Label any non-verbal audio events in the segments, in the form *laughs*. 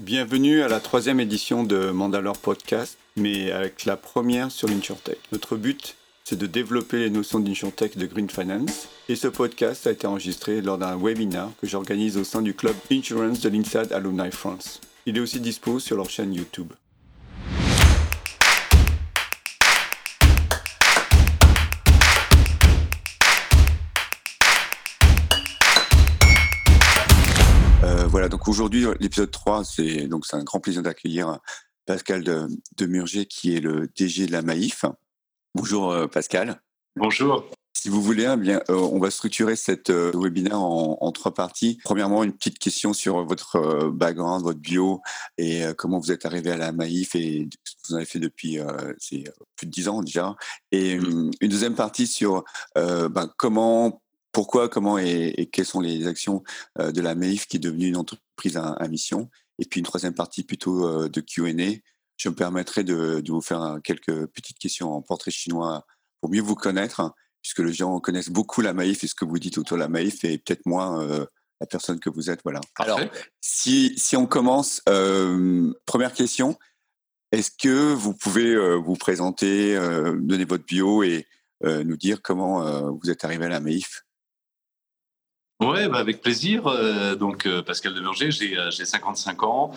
Bienvenue à la troisième édition de Mandalore Podcast, mais avec la première sur l'InsurTech. Notre but, c'est de développer les notions d'InsurTech de Green Finance. Et ce podcast a été enregistré lors d'un webinar que j'organise au sein du club Insurance de l'INSAD Alumni France. Il est aussi dispo sur leur chaîne YouTube. Voilà, donc aujourd'hui, l'épisode 3, c'est donc c'est un grand plaisir d'accueillir Pascal de, de, Murger, qui est le DG de la Maïf. Bonjour euh, Pascal. Bonjour. Si vous voulez, eh bien, euh, on va structurer cette euh, webinaire en, en, trois parties. Premièrement, une petite question sur votre background, votre bio et comment vous êtes arrivé à la Maïf et ce que vous avez fait depuis plus de dix ans déjà. Et mmh. une deuxième partie sur ben, comment pourquoi, comment et, quelles sont les actions euh, de la MEIF qui est devenue une entreprise à, mission. Et puis une troisième partie plutôt euh, de Q&A. Je me permettrai de, vous faire quelques petites questions en portrait chinois pour mieux vous connaître, puisque les gens connaissent beaucoup la Maïf et ce que vous dites autour de la Maïf et peut-être moins euh, la personne que vous êtes. Voilà. Alors, si, si on commence, première question, est-ce que vous pouvez vous présenter, donner votre bio et nous dire comment vous êtes arrivé à la Maïf Ouais, bah avec plaisir. Euh, donc, euh, Pascal Deverger, j'ai, euh, j'ai 55 ans.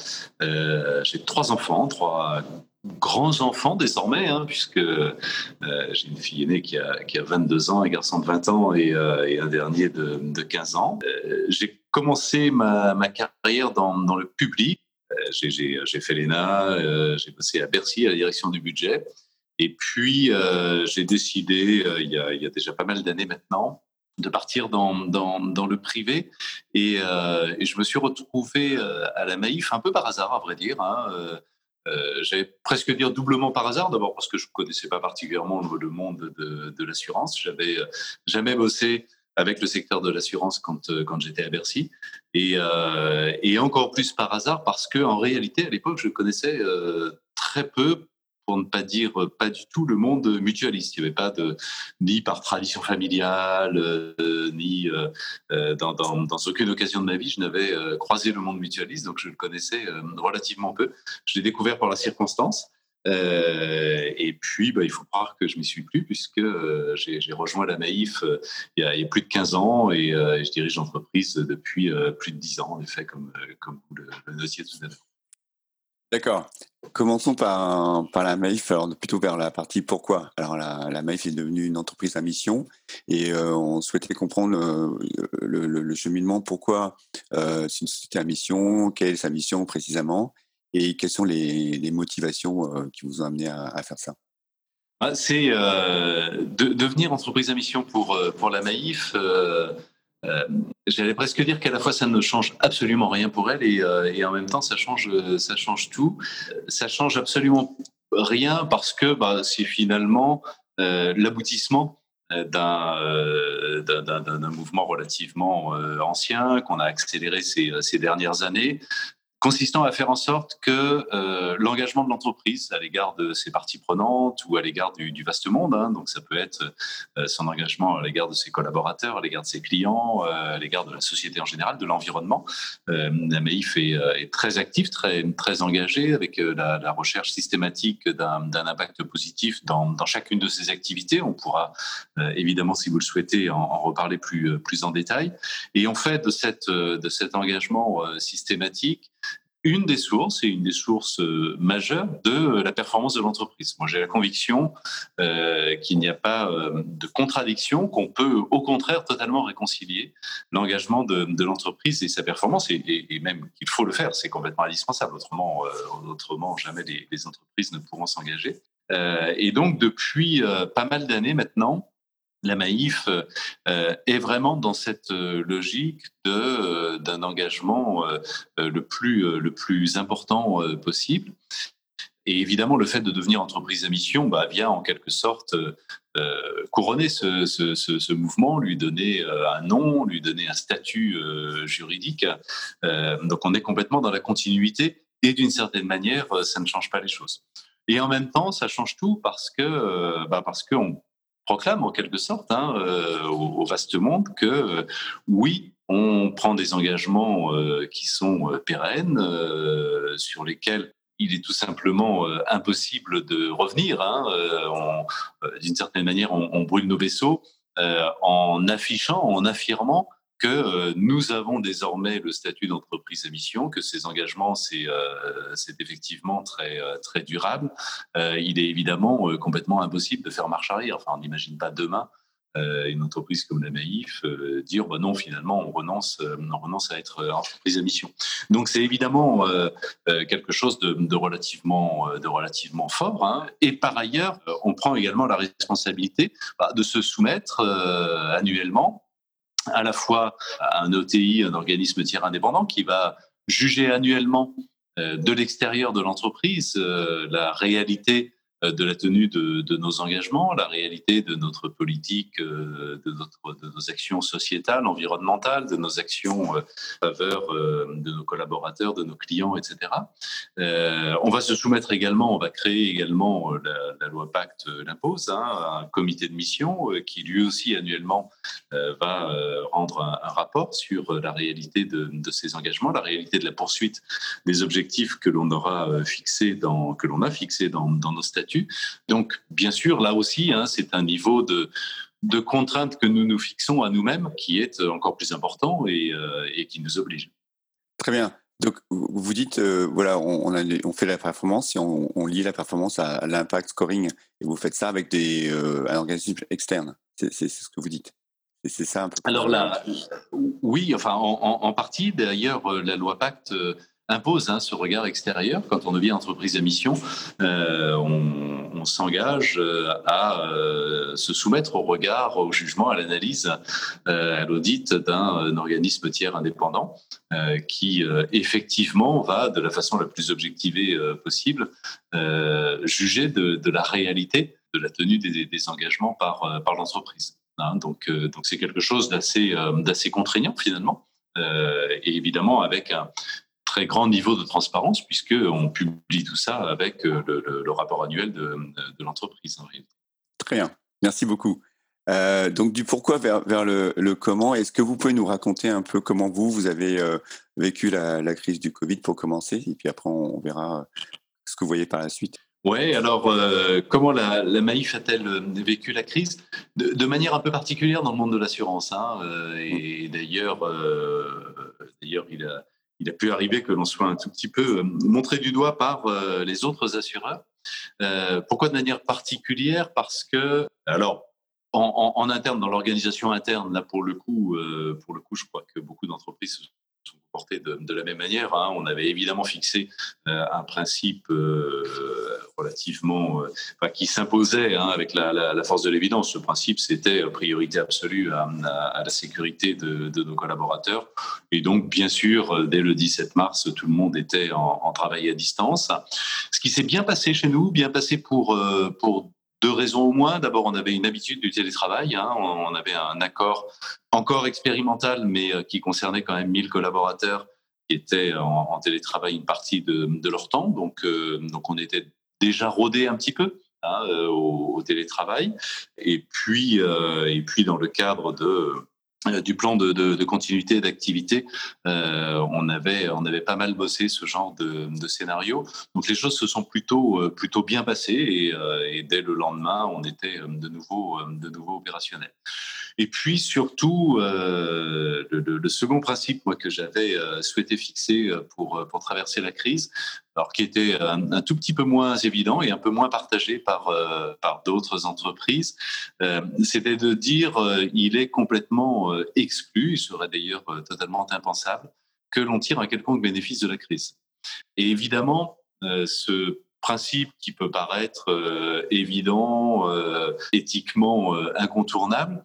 j'ai trois enfants, trois grands enfants désormais, hein, puisque j'ai une fille aînée qui a, qui a 22 ans, un garçon de 20 ans et, un dernier de, de 15 ans. j'ai commencé ma, ma carrière dans, dans, le public. J'ai, fait l'ENA, j'ai bossé à Bercy à la direction du budget. Et puis, j'ai décidé, il y, a, il y a déjà pas mal d'années maintenant, de partir dans, dans, le privé. Et, euh, je me suis retrouvé euh, à la Maïf un peu par hasard, à vrai dire. Hein. Euh, J'allais presque dire doublement par hasard, d'abord parce que je ne connaissais pas particulièrement le, monde de, de l'assurance. J'avais jamais bossé avec le secteur de l'assurance quand, quand j'étais à Bercy. Et, et, encore plus par hasard parce que en réalité, à l'époque, je connaissais très peu pour ne pas dire pas du tout le monde mutualiste. Il n'y avait pas de ni par tradition familiale, euh, ni euh, euh, dans, dans, aucune occasion de ma vie, je n'avais croisé le monde mutualiste, donc je le connaissais relativement peu. Je l'ai découvert par la circonstance. et puis, bah, il faut croire que je m'y suis plus puisque j'ai rejoint la Maïf il y, a, il, y a, plus de 15 ans et, je dirige l'entreprise depuis plus de 10 ans, en effet, comme, comme vous le, le notiez tout à l'heure. D'accord. Commençons par, la Maïf, alors plutôt vers la partie pourquoi. Alors la, la Maïf est devenue une entreprise à mission et euh, on souhaitait comprendre euh, le, cheminement, pourquoi euh, c'est une société à mission, quelle est sa mission précisément et quelles sont les, motivations qui vous ont amené à, faire ça? Ah, c'est de, devenir entreprise à mission pour, pour la Maïf. Euh, j'allais presque dire qu'à la fois ça ne change absolument rien pour elle et, euh, en même temps ça change, ça change tout. Ça change absolument rien parce que bah, c'est finalement euh, l'aboutissement d'un mouvement relativement ancien qu'on a accéléré ces, ces dernières années consistant à faire en sorte que euh, l'engagement de l'entreprise à l'égard de ses parties prenantes ou à l'égard du, vaste monde, hein, donc ça peut être euh, son engagement à l'égard de ses collaborateurs, à l'égard de ses clients, euh, à l'égard de la société en général, de l'environnement. La MEIF est, très active, très, très engagée avec la, recherche systématique d'un impact positif dans, chacune de ses activités. On pourra évidemment, si vous le souhaitez, en, reparler plus, plus en détail. Et on fait de, cette, de cet engagement systématique une des sources et une des sources euh, majeures de la performance de l'entreprise. Moi, j'ai la conviction euh, qu'il n'y a pas euh, de contradiction, qu'on peut au contraire totalement réconcilier l'engagement de, l'entreprise et sa performance, et, même qu'il faut le faire, c'est complètement indispensable. Autrement, euh, autrement jamais les, entreprises ne pourront s'engager. Euh, et donc, depuis euh, pas mal d'années maintenant, la Maïf euh, est vraiment dans cette euh, logique euh, d'un engagement le plus important possible. Et évidemment, le fait de devenir entreprise à mission bah, vient en quelque sorte couronner ce, mouvement, lui donner un nom, lui donner un statut juridique. Donc on est complètement dans la continuité et d'une certaine manière, ça ne change pas les choses. Et en même temps, ça change tout parce que bah, parce qu'on proclame en quelque sorte hein, euh, au, vaste monde que euh, oui, on prend des engagements qui sont pérennes, sur lesquels il est tout simplement impossible de revenir. Hein. D'une certaine manière, on, brûle nos vaisseaux en affichant, en affirmant que euh, nous avons désormais le statut d'entreprise à mission, que ces engagements, c'est euh, effectivement très, euh, très durable. il est évidemment complètement impossible de faire marche arrière. Enfin, on n'imagine pas demain une entreprise comme la Maïf dire bah non finalement on renonce on renonce à être entreprise à mission donc c'est évidemment quelque chose de, relativement de relativement fort hein. et par ailleurs on prend également la responsabilité bah, de se soumettre annuellement à la fois un OTI, un organisme tiers indépendant, qui va juger annuellement euh, de l'extérieur de l'entreprise euh, la réalité de la tenue de, nos engagements, la réalité de notre politique, euh, de, nos actions sociétales, environnementales, de nos actions euh, en faveur de nos collaborateurs, de nos clients, etc. Euh, on va se soumettre également, on va créer également, la, loi Pacte l'impose, hein, un comité de mission qui lui aussi annuellement va rendre un, un, rapport sur la réalité de, de, ces engagements, la réalité de la poursuite des objectifs que l'on aura fixés dans, que l'on a fixés dans, dans nos statuts donc, bien sûr, là aussi, hein, c'est un niveau de, de contrainte que nous nous fixons à nous-mêmes qui est encore plus important et, euh, et, qui nous oblige. Très bien. Donc, vous dites, euh, voilà, on, a, on, fait la performance et on, on lie la performance à, l'impact scoring et vous faites ça avec des, euh, un organisme externe. C'est ce que vous dites. C'est ça un peu. Alors là, oui, enfin, en, en partie. D'ailleurs, la loi Pacte impose hein, ce regard extérieur. Quand on devient entreprise à mission, euh, on, s'engage euh, à euh, se soumettre au regard, au jugement, à l'analyse, à l'audit d'un organisme tiers indépendant qui effectivement va, de la façon la plus objectivée possible, juger de, la réalité de la tenue des, engagements par, par l'entreprise. Hein, donc, donc c'est quelque chose d'assez contraignant finalement. Et évidemment avec un, très grand niveau de transparence puisqu'on publie tout ça avec euh, le, le, rapport annuel de, de l'entreprise. Très bien, merci beaucoup. Euh, donc du pourquoi vers, vers le, le comment, est-ce que vous pouvez nous raconter un peu comment vous, vous avez euh, vécu la, la, crise du Covid pour commencer, et puis après on, verra ce que vous voyez par la suite? Oui, alors euh, comment la, la Maïf a-t-elle vécu la crise? De, de, manière un peu particulière dans le monde de l'assurance. Hein, et d'ailleurs, d'ailleurs, il a, il a pu arriver que l'on soit un tout petit peu euh, montré du doigt par euh, les autres assureurs. Euh, pourquoi de manière particulière? Parce que, alors, en, interne, dans l'organisation interne, là pour le coup, pour le coup, je crois que beaucoup d'entreprises sont de, la même manière. Hein. On avait évidemment fixé euh, un principe euh, relativement, euh, qui s'imposait hein, avec la, force de l'évidence. Ce principe, c'était priorité absolue à, la sécurité de, de, nos collaborateurs. Et donc, bien sûr, dès le 17 mars, tout le monde était en, en travail à distance. Ce qui s'est bien passé chez nous, bien passé pour, pour deux raisons au moins. D'abord, on avait une habitude du télétravail. Hein. On avait un accord encore expérimental, mais euh, qui concernait quand même 1000 collaborateurs qui étaient en, télétravail une partie de, leur temps. Donc, euh, donc, on était déjà rodé un petit peu. Hein, euh, au, télétravail et puis et puis dans le cadre de du plan de, continuité d'activité, euh, on avait on avait pas mal bossé ce genre de, scénario. Donc les choses se sont plutôt euh, plutôt bien passées et, euh, et, dès le lendemain, on était de nouveau de nouveau opérationnel. Et puis surtout, euh, le, le, second principe moi que j'avais souhaité fixer pour pour traverser la crise, alors qui était un, un, tout petit peu moins évident et un peu moins partagé par, euh, par d'autres entreprises, euh, c'était de dire euh, il est complètement euh, exclu, il serait d'ailleurs euh, totalement impensable que l'on tire un quelconque bénéfice de la crise. Et évidemment, euh, ce principe qui peut paraître évident, éthiquement incontournable,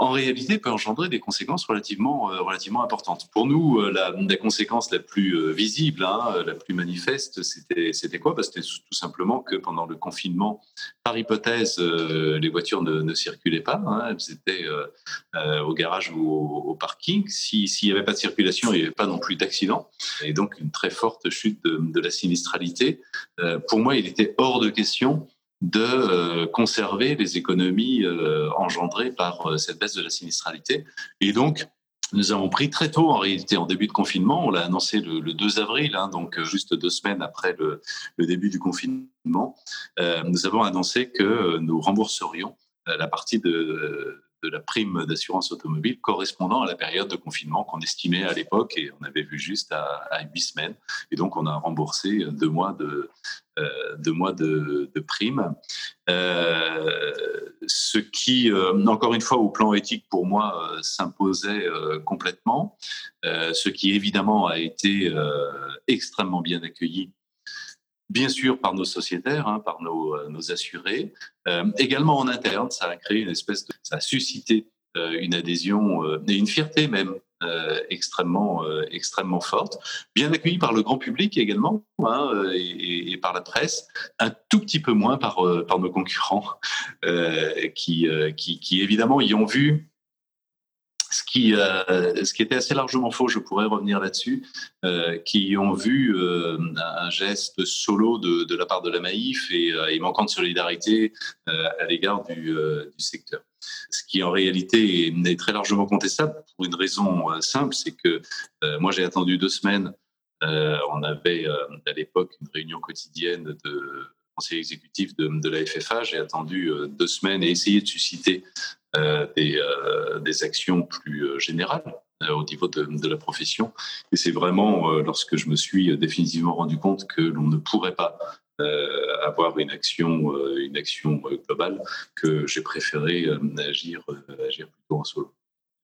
en réalité peut engendrer des conséquences relativement, euh, relativement importantes. Pour nous, euh, la, conséquence la plus euh, visible, hein, la plus manifeste, c'était, quoi? Bah, C'était tout simplement que pendant le confinement, par hypothèse, les voitures ne, circulaient pas. Hein, elles étaient au garage ou au, parking. S'il n'y avait pas de circulation, il n'y avait pas non plus d'accident. Et donc, une très forte chute de la sinistralité. pour moi, il était hors de question de euh, conserver les économies euh, engendrées par euh, cette baisse de la sinistralité. Et donc, nous avons pris très tôt, en réalité, en début de confinement. On l'a annoncé le, 2 avril, hein, donc juste deux semaines après le, début du confinement. Nous avons annoncé que nous rembourserions la partie de, la prime d'assurance automobile correspondant à la période de confinement qu'on estimait à l'époque et on avait vu juste à, huit semaines. Et donc, on a remboursé deux mois de, deux mois de, prime. Euh, ce qui, euh, encore une fois, au plan éthique, pour moi, s'imposait complètement. ce qui, évidemment, a été extrêmement bien accueilli bien sûr par nos sociétaires, hein, par nos, euh, nos assurés, euh, également en interne, ça a créé une espèce de, ça a suscité euh, une adhésion et une fierté même extrêmement extrêmement forte, bien accueillie par le grand public également hein, et, par la presse, un tout petit peu moins par par nos concurrents qui, qui, évidemment y ont vu ce qui, euh, ce qui était assez largement faux, je pourrais revenir là-dessus, euh, qui ont vu euh, un geste solo de, la part de la Maïf et, manquant de solidarité à l'égard du, secteur. Ce qui en réalité est, très largement contestable pour une raison simple, c'est que moi j'ai attendu deux semaines. on avait à l'époque une réunion quotidienne de conseil exécutif de, la FFA. J'ai attendu deux semaines et essayé de susciter euh, des, euh, actions plus euh, générales au niveau de, la profession. Et c'est vraiment lorsque je me suis définitivement rendu compte que l'on ne pourrait pas avoir une action, une action globale que j'ai préféré agir, agir plutôt en solo.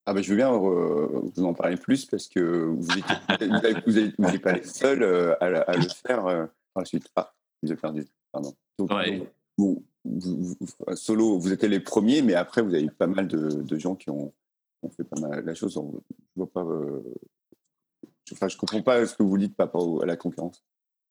Ah ben je veux bien vous en parler plus parce que vous n'êtes pas les seuls à, le faire par la suite. Ah, j'ai perdu, pardon. Donc, vous, solo, vous étiez les premiers, mais après, vous avez eu pas mal de, gens qui ont, fait pas mal la chose. Je vois pas. Euh, enfin, je comprends pas ce que vous dites par rapport à la concurrence.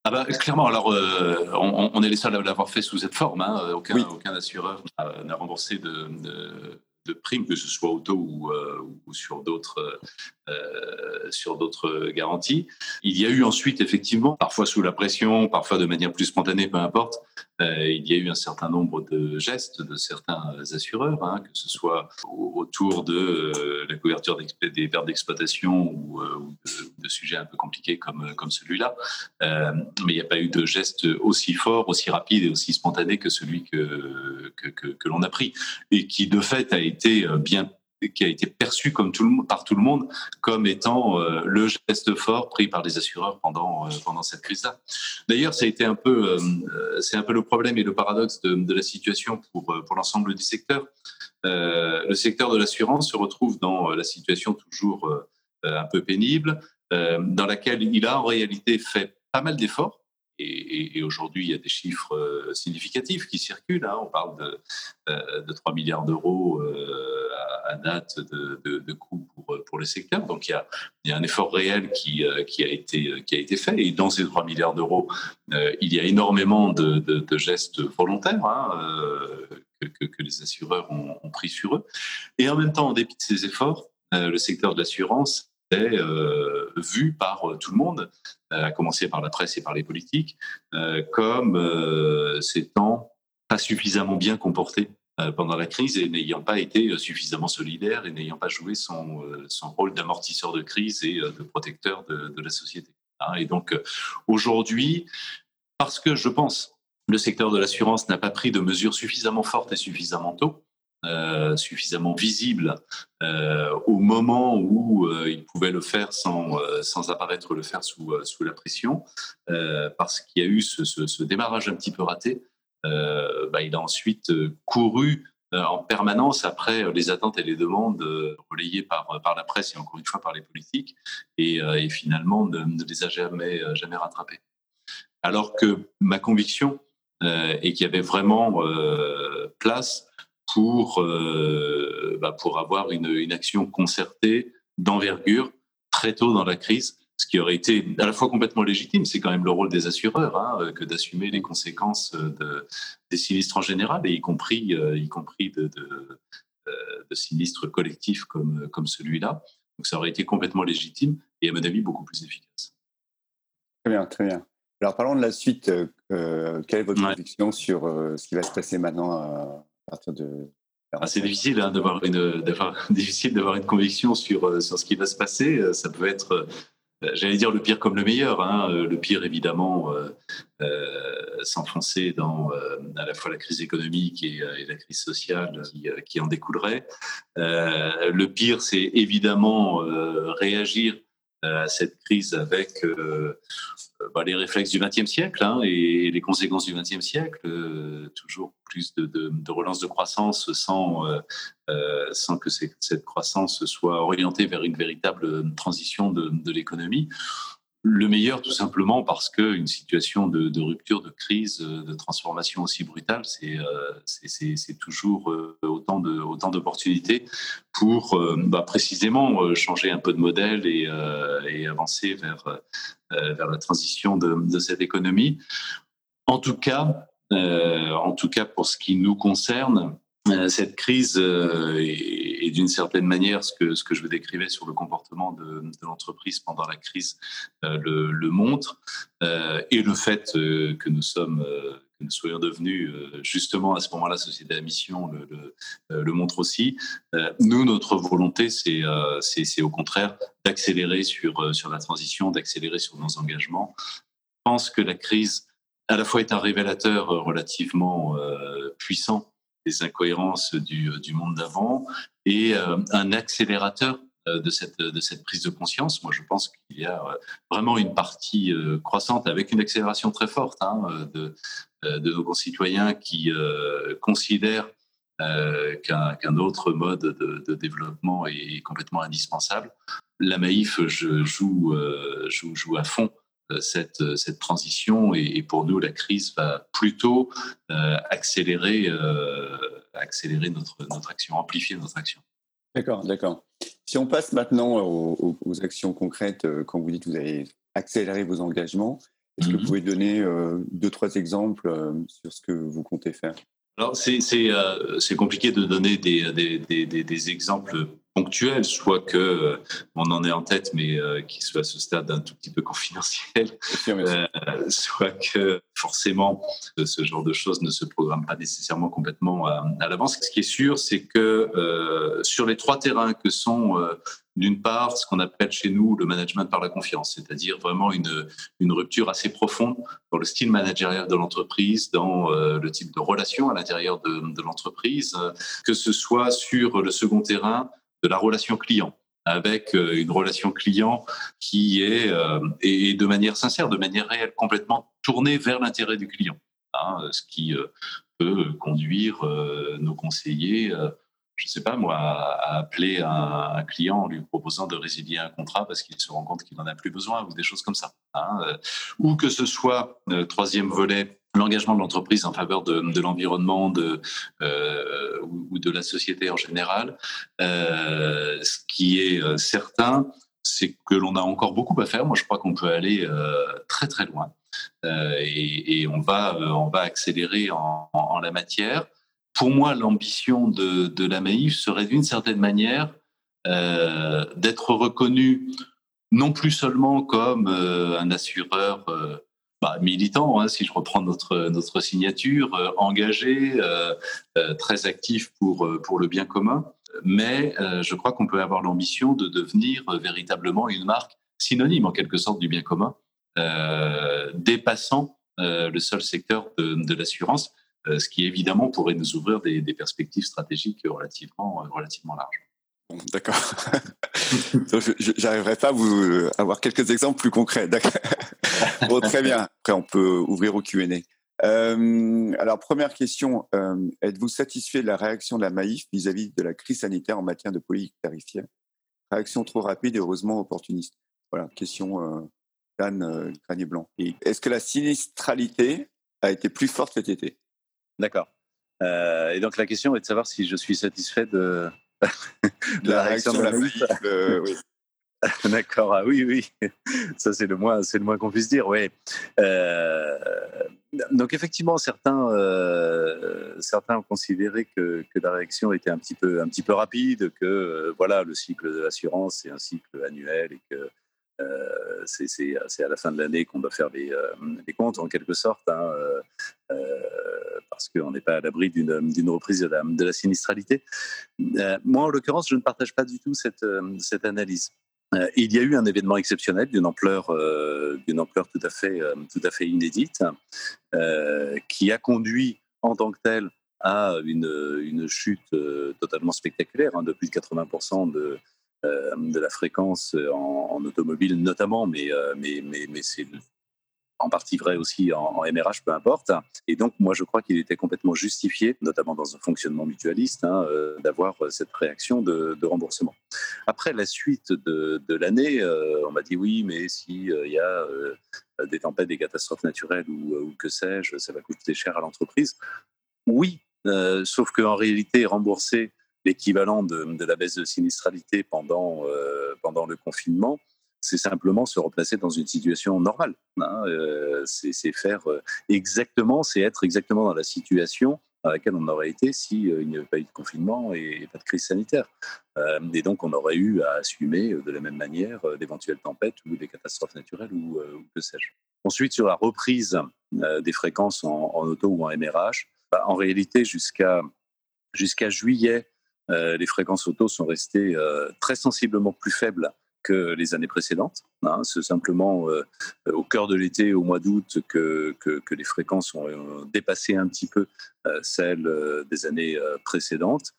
Ah bah, clairement, alors euh, on, est les seuls à l'avoir fait sous cette forme. Hein. Aucun, aucun assureur n'a remboursé de, de primes, que ce soit auto ou, euh, ou sur d'autres euh, sur d'autres garanties. Il y a eu ensuite effectivement, parfois sous la pression, parfois de manière plus spontanée, peu importe, euh, il y a eu un certain nombre de gestes de certains assureurs, hein, que ce soit autour de la couverture des pertes d'exploitation ou, de, sujets un peu compliqués comme celui-là. mais il n'y a pas eu de geste aussi fort, aussi rapide et aussi spontané que celui que, que l'on a pris et qui de fait a été euh, qui a été perçu comme par tout le monde comme étant euh, le geste fort pris par les assureurs pendant, euh, pendant cette crise-là. D'ailleurs, ça un peu, c'est un peu le problème et le paradoxe de, de la situation pour, pour l'ensemble du secteur. le secteur de l'assurance se retrouve dans la situation toujours un peu pénible, dans laquelle il a en réalité fait pas mal d'efforts et, aujourd'hui, il y a des chiffres euh, significatifs qui circulent. Hein. On parle de, euh, de 3 milliards d'euros euh, à, date de, de, coûts pour, pour le secteur. Donc, il y, a, un effort réel qui, a été, fait. Et dans ces 3 milliards d'euros, il y a énormément de, gestes volontaires hein, que, les assureurs ont, pris sur eux. Et en même temps, en dépit de ces efforts, le secteur de l'assurance est vu par tout le monde euh, à commencer par la presse et par les politiques, euh, comme euh, s'étant pas suffisamment bien comporté pendant la crise et n'ayant pas été suffisamment solidaire et n'ayant pas joué son, son rôle d'amortisseur de crise et de protecteur de, de la société. Hein. Et donc aujourd'hui, parce que je pense le secteur de l'assurance n'a pas pris de mesures suffisamment fortes et suffisamment tôt, euh, suffisamment visible euh, au moment où euh, il pouvait le faire sans, sans apparaître le faire sous, sous la pression, parce qu'il y a eu ce, ce, démarrage un petit peu raté. Bah, il a ensuite couru en permanence après les attentes et les demandes relayées par, par la presse et encore une fois par les politiques, et, et finalement ne, les a jamais, jamais rattrapés. Alors que ma conviction est qu'il y avait vraiment place pour, euh, bah pour avoir une, une, action concertée d'envergure très tôt dans la crise, ce qui aurait été à la fois complètement légitime, c'est quand même le rôle des assureurs, hein, que d'assumer les conséquences de, des sinistres en général, et y compris, euh, y compris de, de, euh, de, sinistres collectifs comme, comme celui-là. Donc ça aurait été complètement légitime et à mon avis beaucoup plus efficace. Très bien, très bien. Alors parlons de la suite. Euh, quelle est votre conviction sur ce qui va se passer maintenant partir de Ah, c'est difficile hein, d'avoir une, *laughs* difficile d'avoir une conviction sur, sur ce qui va se passer. Ça peut être euh, j'allais dire le pire comme le meilleur. Hein. Euh, le pire, évidemment, euh, s'enfoncer dans à la fois la crise économique et, la crise sociale qui, en découlerait. le pire, c'est évidemment réagir à cette crise avec bah, les réflexes du XXe siècle hein, et les conséquences du XXe siècle, toujours plus de, relance de croissance sans, sans que cette croissance soit orientée vers une véritable transition de l'économie. Le meilleur, tout simplement, parce qu'une situation de, rupture, de crise, de transformation aussi brutale, c'est euh, toujours euh, autant d'opportunités pour euh, bah, précisément changer un peu de modèle et, avancer vers la transition de, cette économie. En tout cas, en tout cas pour ce qui nous concerne, euh, cette crise euh, est, d'une certaine manière ce que, je vous décrivais sur le comportement de, l'entreprise pendant la crise euh, le, montre et le fait que nous sommes que nous soyons devenus justement à ce moment-là société à mission le, montre aussi. Nous, notre volonté, c'est au contraire d'accélérer sur la transition, d'accélérer sur nos engagements. Je pense que la crise, à la fois, est un révélateur relativement puissant des incohérences du, du monde d'avant et euh, un accélérateur euh, de cette, prise de conscience. Moi, je pense qu'il y a euh, vraiment une partie croissante avec une accélération très forte hein, de, nos concitoyens qui considèrent qu'un autre mode de, développement est complètement indispensable. La Maïf je, joue, à fond euh, cette, euh, cette transition et, pour nous, la crise va plutôt euh, accélérer, accélérer notre, notre action, amplifier notre action. D'accord, d'accord. Si on passe maintenant aux, actions concrètes, quand vous dites que vous avez accéléré vos engagements, est-ce que vous mhm. pouvez donner deux, trois exemples sur ce que vous comptez faire? Alors, c'est compliqué de donner des, des, des, des exemples soit que euh, on en est en tête, mais euh, qui soit à ce stade un tout petit peu confidentiel, euh, soit que forcément ce genre de choses ne se programme pas nécessairement complètement à, l'avance. Ce qui est sûr, c'est que sur les trois terrains que sont d'une part, ce qu'on appelle chez nous le management par la confiance, c'est-à-dire vraiment une, une rupture assez profonde dans le style managérial de l'entreprise, dans le type de relation à l'intérieur de, de l'entreprise, que ce soit sur le second terrain, de la relation client avec euh, une relation client qui est euh, et de manière sincère, de manière réelle, complètement tournée vers l'intérêt du client. Hein, ce qui euh, peut conduire nos conseillers, je ne sais pas moi, à appeler un, client en lui proposant de résilier un contrat parce qu'il se rend compte qu'il n'en a plus besoin ou des choses comme ça. Hein, ou que ce soit, troisième volet, l'engagement de l'entreprise en faveur de, l'environnement euh, ou, de la société en général. Euh, ce qui est euh, certain, c'est que l'on a encore beaucoup à faire. Moi, je crois qu'on peut aller très très loin et, on va on va accélérer en, la matière. Pour moi, l'ambition de, de, la Maïf serait d'une certaine manière d'être reconnu non plus seulement comme un assureur bah, militant, hein, si je reprends notre, notre signature, euh, engagé, euh, euh, très actif pour, pour le bien commun. Mais je crois qu'on peut avoir l'ambition de devenir véritablement une marque synonyme en quelque sorte du bien commun, dépassant le seul secteur de, de l'assurance, ce qui évidemment pourrait nous ouvrir des, des perspectives stratégiques relativement, relativement larges. D'accord. *laughs* J'arriverai pas à vous avoir quelques exemples plus concrets. *laughs* très bien. Après, on peut ouvrir au Q&A. Euh, alors, première question. Euh, êtes-vous satisfait de la réaction de la Maïf vis-à-vis de la crise sanitaire en matière de politique tarifaire? Réaction trop rapide et heureusement opportuniste. Voilà, question euh, Dan euh, Blanc. Est-ce que la sinistralité a été plus forte cet été? D'accord. Euh, et donc, la question est de savoir si je suis satisfait de, *laughs* la, réaction de la Maïf. oui. *laughs* D'accord, ah oui, oui, ça c'est le moins, c'est le moins qu'on puisse dire, oui. Euh, donc effectivement, certains, euh, certains ont considéré que, que, la réaction était un petit peu, un petit peu rapide, que euh, voilà, le cycle de l'assurance c'est un cycle annuel et que c'est à la fin de l'année qu'on doit faire les, les, comptes en quelque sorte. Hein, parce qu'on n'est pas à l'abri d'une reprise de la, sinistralité. moi, en l'occurrence, je ne partage pas du tout cette, analyse. il y a eu un événement exceptionnel d'une ampleur, tout à fait, inédite, qui a conduit en tant que tel à une, une chute totalement spectaculaire, hein, de plus de 80% de, de la fréquence en, automobile notamment, mais, mais, mais, mais c'est en partie vrai aussi en, MRH, peu importe. Et donc, moi, je crois qu'il était complètement justifié, notamment dans un fonctionnement mutualiste, hein, euh, d'avoir cette réaction de, remboursement. Après la suite de, l'année, euh, on m'a dit oui, mais s'il il y a euh, des tempêtes, des catastrophes naturelles ou, que sais-je, ça va coûter cher à l'entreprise. Oui, sauf qu'en réalité, rembourser l'équivalent de, la baisse de sinistralité pendant, pendant le confinement, c'est simplement se replacer dans une situation normale. Hein, euh, c'est faire euh, exactement, c'est être exactement dans la situation dans laquelle on aurait été s'il euh, n'y avait pas eu de confinement et pas de crise sanitaire. et donc, on aurait eu à assumer de la même manière d'éventuelles tempêtes ou des catastrophes naturelles ou, que sais-je. Ensuite, sur la reprise des fréquences en, auto ou en MRH, bah, en réalité, jusqu'à jusqu'à juillet, les fréquences auto sont restées très sensiblement plus faibles que les années précédentes. Hein. c'est simplement euh, au cœur de l'été, au mois d'août, que, que, les fréquences ont euh, dépassé un petit peu euh, celles des années précédentes.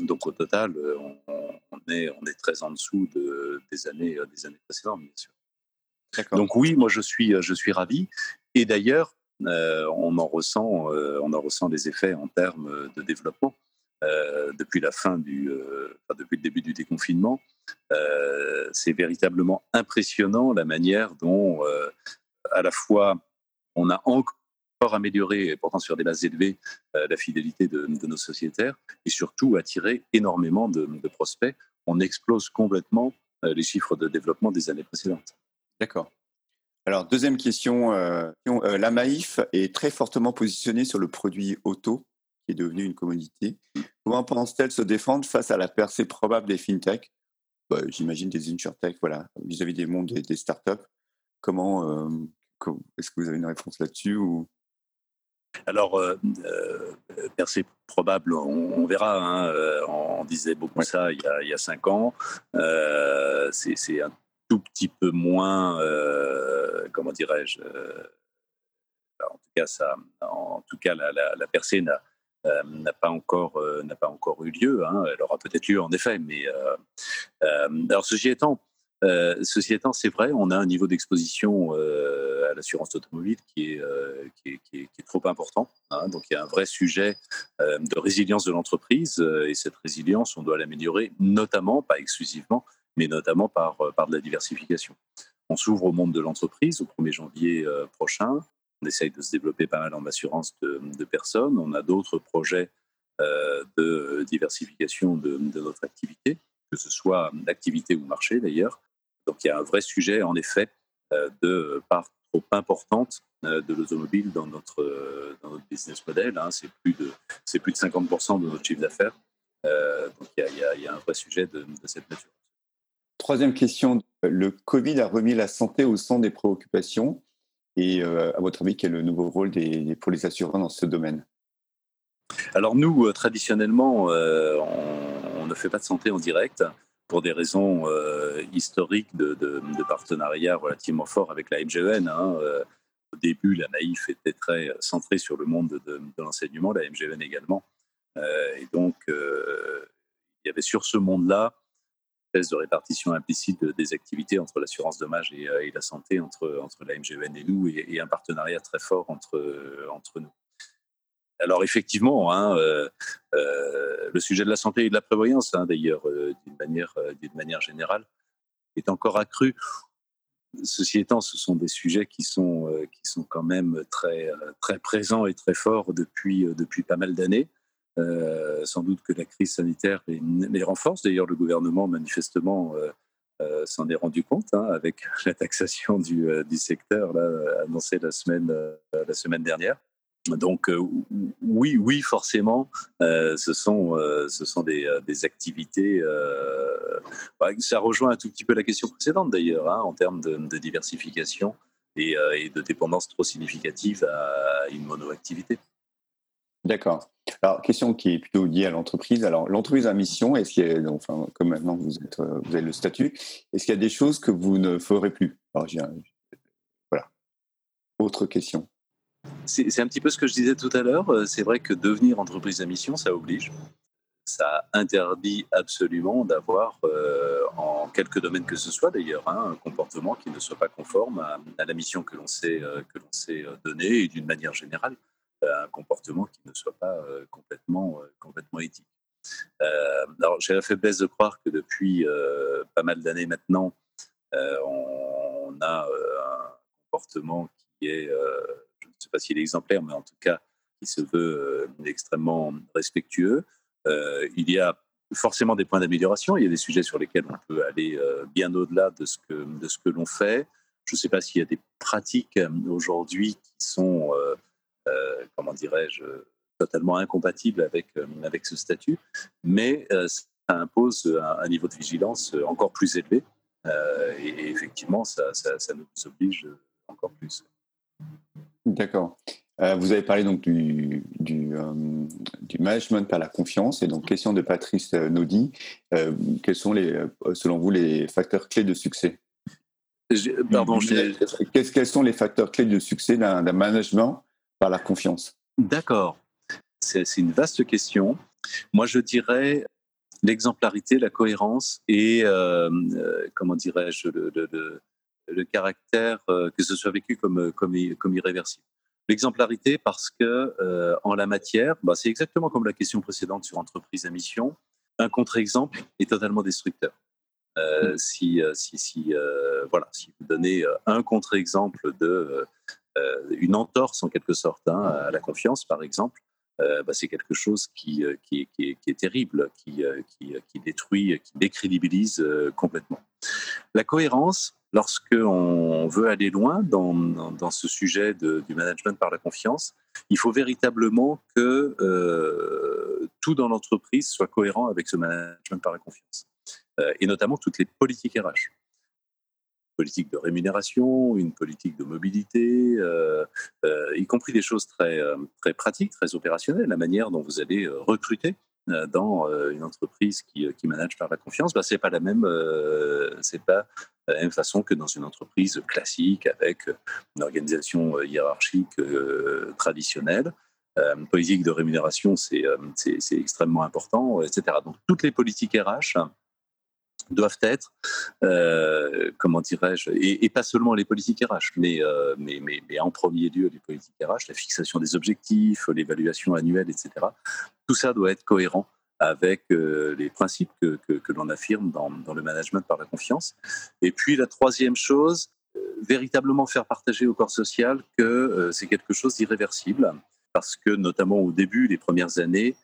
donc au total, on, est, on est très en dessous de, des, années, des années précédentes, bien sûr. Donc oui, moi je suis, je suis ravi. Et d'ailleurs, on en ressent, on en ressent les effets en termes de développement. Depuis la fin du, depuis le début du déconfinement, euh, c'est véritablement impressionnant la manière dont, euh, à la fois, on a encore amélioré, pourtant sur des bases élevées, euh, la fidélité de, nos sociétaires et surtout attiré énormément de, prospects. On explose complètement les chiffres de développement des années précédentes. D'accord. Alors, deuxième question. la Maïf est très fortement positionnée sur le produit auto, qui est devenu une commodité. Comment pense-t-elle se défendre face à la percée probable des fintechs? Bah, j'imagine des insurtech, voilà, vis-à-vis des mondes des, startups. Comment, euh, est-ce que vous avez une réponse là-dessus ou? Alors, euh, euh probable, on, verra. Hein, on disait beaucoup ça il y, a, cinq ans. c'est un tout petit peu moins, comment dirais-je En tout cas, ça, en tout cas, la, la, la percée n'a euh, n'a pas encore euh, n'a pas encore eu lieu. Hein. Elle aura peut-être lieu en effet, mais euh, alors ceci étant, ceci étant, c'est vrai, on a un niveau d'exposition à l'assurance automobile qui est, qui est, qui, est, trop important. Hein. Donc il y a un vrai sujet de résilience de l'entreprise et cette résilience, on doit l'améliorer, notamment, pas exclusivement, mais notamment par, par de la diversification. On s'ouvre au monde de l'entreprise au 1er janvier prochain. On essaye de se développer pas mal en assurance de, personnes. On a d'autres projets euh, de diversification de, notre activité, que ce soit d'activité ou marché d'ailleurs. Donc il y a un vrai sujet, en effet, euh, de part trop importante euh, de l'automobile dans notre, business model. Hein. C'est plus, de, plus de 50% de notre chiffre d'affaires. donc il y, a, il y, a, un vrai sujet de, cette nature. Troisième question. Le Covid a remis la santé au centre des préoccupations. Et euh, à votre avis, quel est le nouveau rôle des, pour les assureurs dans ce domaine? Alors nous, euh, traditionnellement, euh, on, ne fait pas de santé en direct pour des raisons historiques de, de, partenariat relativement fort avec la MGN. Hein, au début, la Naïf était très centrée sur le monde de, l'enseignement, la MGN également. et donc, il y avait sur ce monde-là de répartition implicite des activités entre l'assurance dommage et, euh, la santé, entre, entre la MGN et nous, et, un partenariat très fort entre, euh, entre nous. Alors effectivement, hein, euh, le sujet de la santé et de la prévoyance, hein, d'ailleurs, d'une manière, d'une manière générale, est encore accru. Ceci étant, ce sont des sujets qui sont, qui sont quand même très, très présents et très forts depuis, depuis pas mal d'années. Euh, sans doute que la crise sanitaire les, renforce. D'ailleurs, le gouvernement, manifestement, euh, euh, s'en est rendu compte hein, avec *laughs* la taxation du, secteur annoncée la semaine, dernière. Donc oui, oui, forcément, ce sont, ce sont des, activités. Bah, ça rejoint un tout petit peu la question précédente d'ailleurs, hein, en termes de, de diversification et, et, de dépendance trop significative à une monoactivité. D'accord. Alors, question qui est plutôt liée à l'entreprise. Alors, l'entreprise a mission, est-ce qu'il enfin, comme maintenant vous, êtes, vous avez le statut, est-ce qu'il y a des choses que vous ne ferez plus? Alors, voilà. Autre question. C'est un petit peu ce que je disais tout à l'heure. Euh, c'est vrai que devenir entreprise à mission, ça oblige. Ça interdit absolument d'avoir, euh, en quelques domaines que ce soit d'ailleurs, hein, un comportement qui ne soit pas conforme à, la mission que l'on s'est euh, donnée et d'une manière générale, un comportement qui ne soit pas complètement, complètement éthique. alors, j'ai la faiblesse de croire que depuis pas mal d'années maintenant, on, a un comportement qui est ne sais pas s'il est exemplaire, mais en tout cas, il se veut euh, extrêmement respectueux. Euh, il y a forcément des points d'amélioration. Il y a des sujets sur lesquels on peut aller euh, bien au-delà de ce que, de ce que l'on fait. Je ne sais pas s'il y a des pratiques aujourd'hui qui sont, comment dirais-je, totalement incompatibles avec, avec ce statut, mais ça impose un, niveau de vigilance encore plus élevé. et, effectivement, ça, ça, ça nous oblige encore plus. D'accord. Euh, vous avez parlé donc du, du, euh, du, management par la confiance et donc question de Patrice euh, Naudy. quels sont les, selon vous les facteurs clés de succès? Pardon, quels sont les facteurs clés de succès d'un management par la confiance D'accord. C'est une vaste question. Moi, je dirais l'exemplarité, la cohérence et comment dirais-je le, le le caractère, euh, que ce soit vécu comme, euh, comme, comme irréversible. L'exemplarité, parce que euh, en la matière, bah, c'est exactement comme la question précédente sur entreprise à mission. Un contre-exemple est totalement destructeur. Mmh. si, si, si, voilà, si vous donnez un contre-exemple de une entorse en quelque sorte hein, à la confiance, par exemple, bah, c'est quelque chose qui, qui, est, terrible, qui, détruit, qui décrédibilise complètement. La cohérence, lorsqu'on veut aller loin dans, ce sujet du management par la confiance, il faut véritablement que euh, tout dans l'entreprise soit cohérent avec ce management par la confiance, euh, et notamment toutes les politiques RH. Politique de rémunération, une politique de mobilité, euh, y compris des choses très, très pratiques, très opérationnelles, la manière dont vous allez recruter euh, dans euh, une entreprise qui, euh, qui manage par la confiance, bah, c'est pas la même, pas la même façon que dans une entreprise classique avec une organisation hiérarchique traditionnelle. Une politique de rémunération, c'est extrêmement important, etc. Donc toutes les politiques RH doivent être, euh, comment dirais-je, et, pas seulement les politiques RH, euh, mais, mais, mais, en premier lieu les politiques RH, la fixation des objectifs, l'évaluation annuelle, etc. Tout ça doit être cohérent avec euh, les principes que, que, l'on affirme dans, dans, le management par la confiance. Et puis la troisième chose, véritablement faire partager au corps social que c'est quelque chose d'irréversible, parce que notamment au début, les premières années,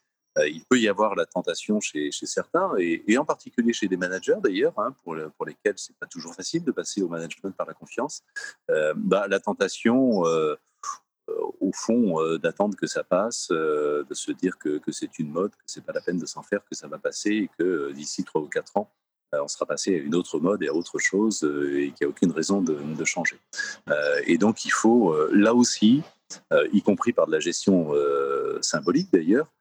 il peut y avoir la tentation chez, certains, et, en particulier chez des managers d'ailleurs, hein, pour, pour lesquels c'est pas toujours facile de passer au management par la confiance, euh, bah, la tentation, euh, au fond, d'attendre que ça passe, de se dire que, c'est une mode, que c'est pas la peine de s'en faire, que ça va passer, et que d'ici trois ou quatre ans, on sera passé à une autre mode et à autre chose, et qu'il n'y a aucune raison de, de changer. et donc, il faut, là aussi, y compris par de la gestion symbolique d'ailleurs, euh,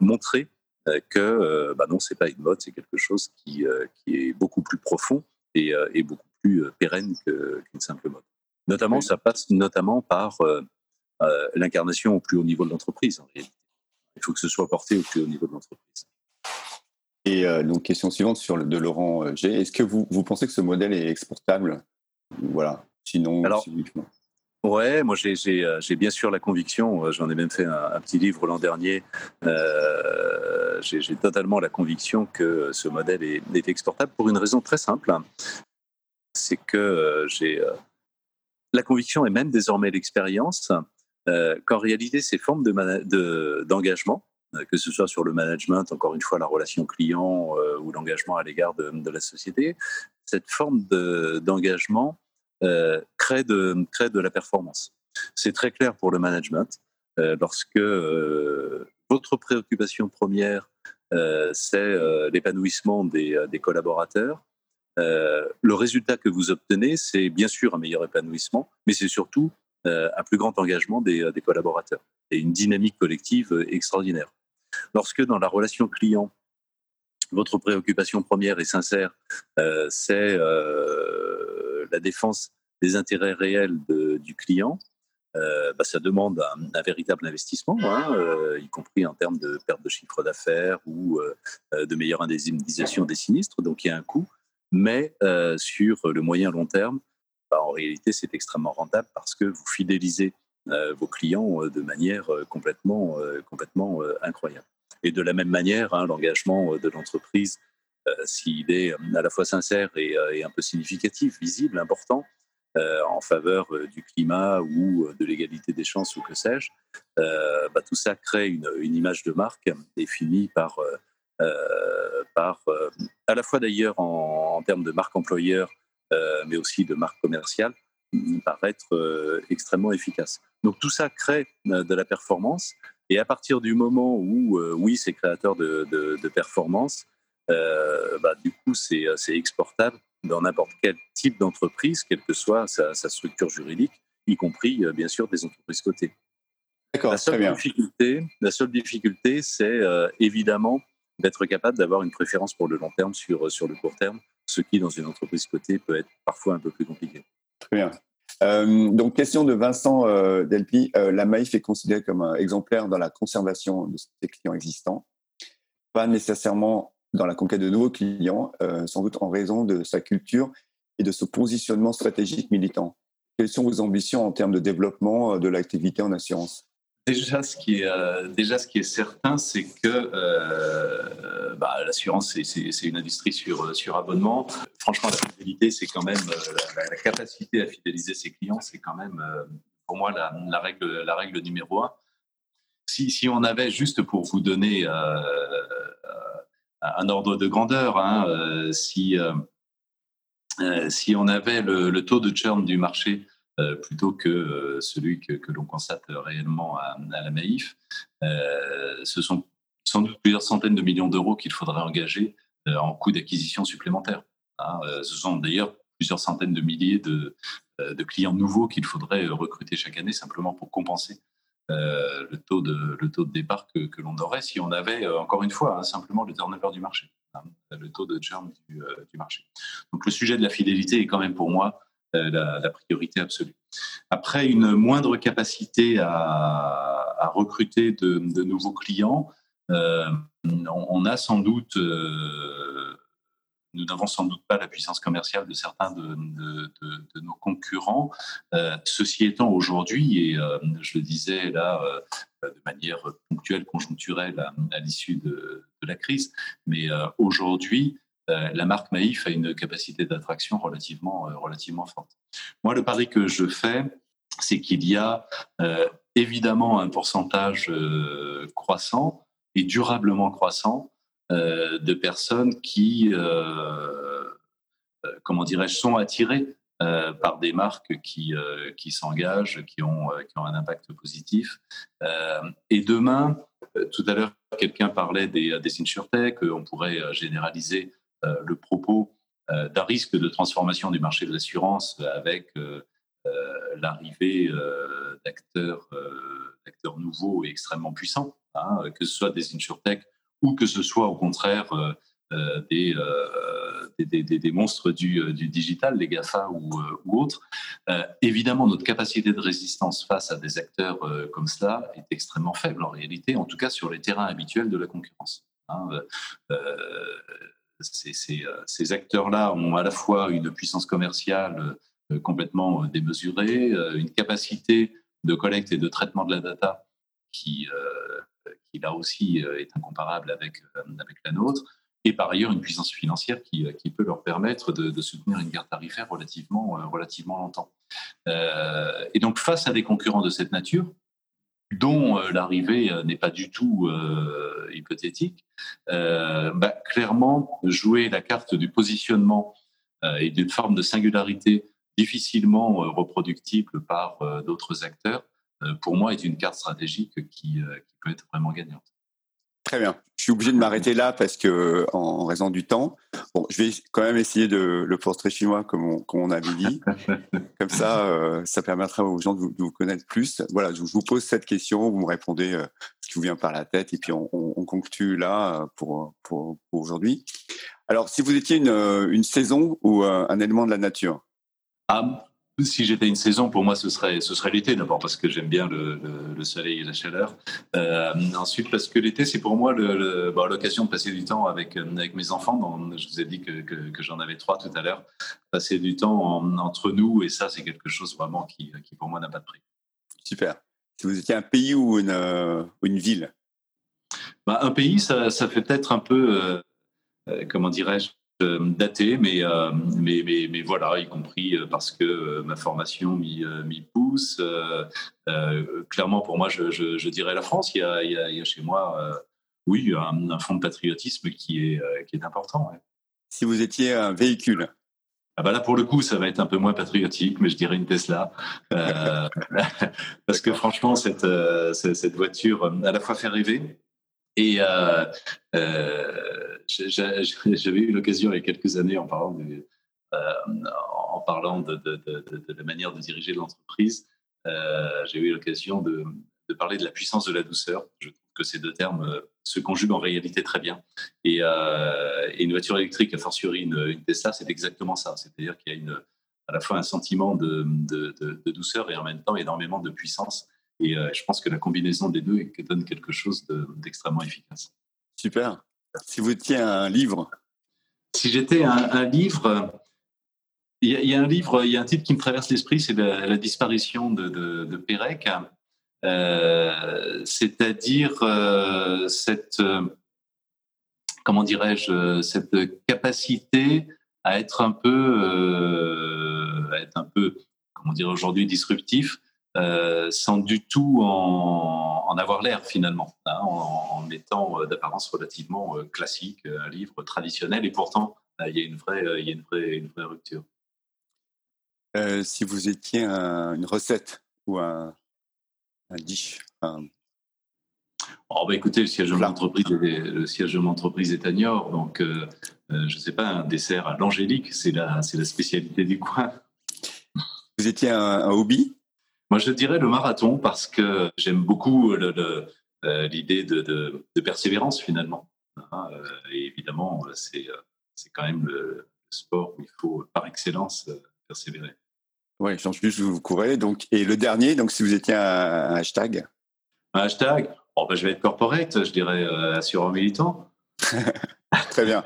montrer euh, que euh, bah non, c'est pas une mode, c'est quelque chose qui, qui est beaucoup plus profond et, et beaucoup plus pérenne qu'une simple mode. Notamment, ça passe notamment par l'incarnation au plus haut niveau de l'entreprise. Il faut que ce soit porté au plus haut niveau de l'entreprise. Et donc, question suivante sur le, de Laurent G. Est-ce que vous, vous pensez que ce modèle est exportable? Voilà. Sinon, Alors, Ouais, moi euh, j'ai bien sûr la conviction, euh, j'en ai même fait un, petit livre l'an dernier, euh, j'ai totalement la conviction que ce modèle est, exportable pour une raison très simple, c'est que j'ai la conviction et même désormais l'expérience qu'en réalité ces formes d'engagement, de, que ce soit sur le management, encore une fois la relation client ou l'engagement à l'égard de, la société, cette forme d'engagement euh, crée, de, de la performance. C'est très clair pour le management. Euh, lorsque euh, votre préoccupation première, c'est l'épanouissement des, collaborateurs, le résultat que vous obtenez, c'est bien sûr un meilleur épanouissement, mais c'est surtout un plus grand engagement des, collaborateurs. et une dynamique collective extraordinaire. Lorsque dans la relation client, votre préoccupation première et sincère, c'est la défense des intérêts réels du client, euh, bah, ça demande un, véritable investissement, hein, euh, y compris en termes de perte de chiffre d'affaires ou euh, de meilleure indemnisation des sinistres. Donc il y a un coût, mais sur le moyen long terme, bah, en réalité c'est extrêmement rentable parce que vous fidélisez vos clients de manière complètement, complètement incroyable. Et de la même manière, hein, l'engagement de l'entreprise, s'il est à la fois sincère et, et un peu significatif, visible, important, euh, en faveur euh, du climat ou euh, de l'égalité des chances ou que sais-je, bah, tout ça crée une, image de marque définie par, par à la fois d'ailleurs en, termes de marque employeur, mais aussi de marque commerciale, paraître extrêmement efficace. Donc tout ça crée de la performance. Et à partir du moment où, oui, c'est créateur de, de, performance, bah, du coup, c'est exportable dans n'importe quel type d'entreprise, quelle que soit sa, structure juridique, y compris euh, bien sûr des entreprises cotées. D'accord, la seule difficulté, la seule difficulté, c'est euh, évidemment d'être capable d'avoir une préférence pour le long terme sur, sur le court terme, ce qui dans une entreprise cotée peut être parfois un peu plus compliqué. Très bien. Euh, donc, question de Vincent Delpi. la Maïf est considérée comme un exemplaire dans la conservation de ses clients existants, pas nécessairement dans la conquête de nouveaux clients, euh, sans doute en raison de sa culture et de son positionnement stratégique militant. Quelles sont vos ambitions en termes de développement euh, de l'activité en assurance? Déjà, ce qui est, euh, déjà, ce qui est certain, c'est que bah, l'assurance, c'est une industrie sur, sur abonnement. Franchement, la fidélité, c'est quand même la, capacité à fidéliser ses clients, c'est quand même, pour moi, la, règle, la règle numéro un. Si, si on avait, juste pour vous donner un ordre de grandeur. Hein, euh, si, euh, euh, si on avait le, taux de churn du marché plutôt que celui que, l'on constate réellement à, la Maïf, ce sont sans doute plusieurs centaines de millions d'euros qu'il faudrait engager en coûts d'acquisition supplémentaires. Hein. ce sont d'ailleurs plusieurs centaines de milliers de, de clients nouveaux qu'il faudrait recruter chaque année simplement pour compenser euh, le, taux de, le taux de départ que, que l'on aurait si on avait, euh, encore une fois, hein, simplement le turnover du marché, hein, le taux de churn du, euh, du, marché. Donc le sujet de la fidélité est quand même pour moi la, priorité absolue. Après, une moindre capacité à, à recruter de, nouveaux clients, on, a sans doute nous n'avons sans doute pas la puissance commerciale de certains de, nos concurrents. Euh, ceci étant, aujourd'hui, et euh, je le disais là euh, de manière ponctuelle, conjoncturelle à, l'issue de, la crise, mais aujourd'hui, la marque Maïf a une capacité d'attraction relativement, relativement forte. Moi, le pari que je fais, c'est qu'il y a évidemment un pourcentage croissant et durablement croissant de personnes qui, euh, euh, comment dirais-je, sont attirées par des marques qui, s'engagent, qui ont, qui ont un impact positif. et demain, tout à l'heure, quelqu'un parlait des, des insurtech, on pourrait généraliser le propos d'un risque de transformation du marché de l'assurance avec l'arrivée d'acteurs, d'acteurs nouveaux et extrêmement puissants, hein, que ce soit des insurtech ou que ce soit au contraire euh, euh, euh, des, des, monstres du, du, digital, les GAFA ou, autres. évidemment, notre capacité de résistance face à des acteurs comme cela est extrêmement faible en réalité, en tout cas sur les terrains habituels de la concurrence. Hein. Ces, ces acteurs-là ont à la fois une puissance commerciale complètement démesurée, une capacité de collecte et de traitement de la data qui, qui là aussi euh, est incomparable avec, euh, avec la nôtre, et par ailleurs une puissance financière qui, euh, qui peut leur permettre de, soutenir une guerre tarifaire relativement, relativement longtemps. et donc face à des concurrents de cette nature, dont l'arrivée n'est pas du tout hypothétique, bah, clairement, jouer la carte du positionnement et d'une forme de singularité difficilement reproductible par d'autres acteurs, pour moi, est une carte stratégique qui, qui peut être vraiment gagnante. Très bien. Je suis obligé de m'arrêter là parce que en, raison du temps. Bon, je vais quand même essayer de le portrait chinois comme on, comme on avait dit. *laughs* comme ça, euh, ça permettra aux gens de vous, connaître plus. Voilà, je, vous pose cette question, vous me répondez euh, ce qui vous vient par la tête et puis on, on, conclut là euh, pour, pour, pour aujourd'hui. Alors, si vous étiez une, une saison ou un élément de la nature? Ah, si j'étais une saison, pour moi, ce serait, ce serait l'été d'abord parce que j'aime bien le, le, soleil et la chaleur. Euh, ensuite, parce que l'été, c'est pour moi l'occasion de passer du temps avec, avec mes enfants. je vous ai dit que, que, j'en avais trois tout à l'heure. Passer du temps entre nous, et ça, c'est quelque chose vraiment qui, qui pour moi, n'a pas de prix. Super. Si vous étiez un pays ou une, euh, une ville? Bah, Un pays, ça, ça fait peut-être un peu, euh, comment dirais-je, euh, daté, mais, euh, mais, mais, mais, voilà, y compris euh, parce que ma formation m'y pousse. clairement, pour moi, je, je, dirais la France. Il y a, il y a, chez moi, oui, un, fond de patriotisme qui est, qui est important. Si vous étiez un véhicule ah bah là, pour le coup, ça va être un peu moins patriotique, mais je dirais une Tesla. *laughs* parce que franchement, cette, cette voiture, à la fois fait rêver, et euh, euh, j'avais eu l'occasion il y a quelques années, en parlant de, euh, en parlant de, la manière de diriger l'entreprise, j'ai eu l'occasion de, parler de la puissance de la douceur. Je trouve que ces deux termes se conjuguent en réalité très bien. Et, une voiture électrique, a fortiori une, une Tesla, c'est exactement ça. C'est-à-dire qu'il y a à la fois un sentiment de, douceur et en même temps énormément de puissance. Et euh, je pense que la combinaison des deux donne quelque chose d'extrêmement efficace. Super. Si vous étiez un livre Si j'étais un, livre, il y, a un livre, il y a un titre qui me traverse l'esprit, c'est la, disparition de, de, Pérec. Euh, c'est-à-dire euh, cette, comment dirais-je, cette capacité à être un peu, à être un peu, comment dire aujourd'hui, disruptif, euh, sans du tout en, avoir l'air finalement, hein, en, en, étant euh, d'apparence relativement euh, classique, un livre traditionnel, et pourtant il y a une vraie, il y a une vraie, une vraie rupture. si vous étiez une recette ou un, un dish, Oh, bah, écoutez, le siège de l'entreprise est, le siège de l'entreprise est à Niort, donc je ne sais pas, un dessert à l'angélique, c'est la, c'est la spécialité du coin. Vous étiez un, un hobby? Moi, je dirais le marathon parce que j'aime beaucoup euh, l'idée de, de, persévérance finalement. Hein, euh, et évidemment, c'est c'est quand même le sport où il faut par excellence euh, persévérer. Oui, j'en suis vous courez. Donc, et le dernier, donc si vous étiez un, hashtag? Un hashtag? Ben, Je vais être corporate, je dirais assurant militant. *laughs* Très bien.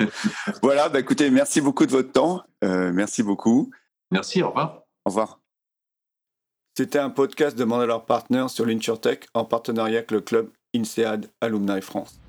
voilà, bah, écoutez, merci beaucoup de votre temps. merci beaucoup. Merci, au revoir. Au revoir. C'était un podcast de Mandalore Partners sur l'InsurTech en partenariat avec le club INSEAD Alumni France.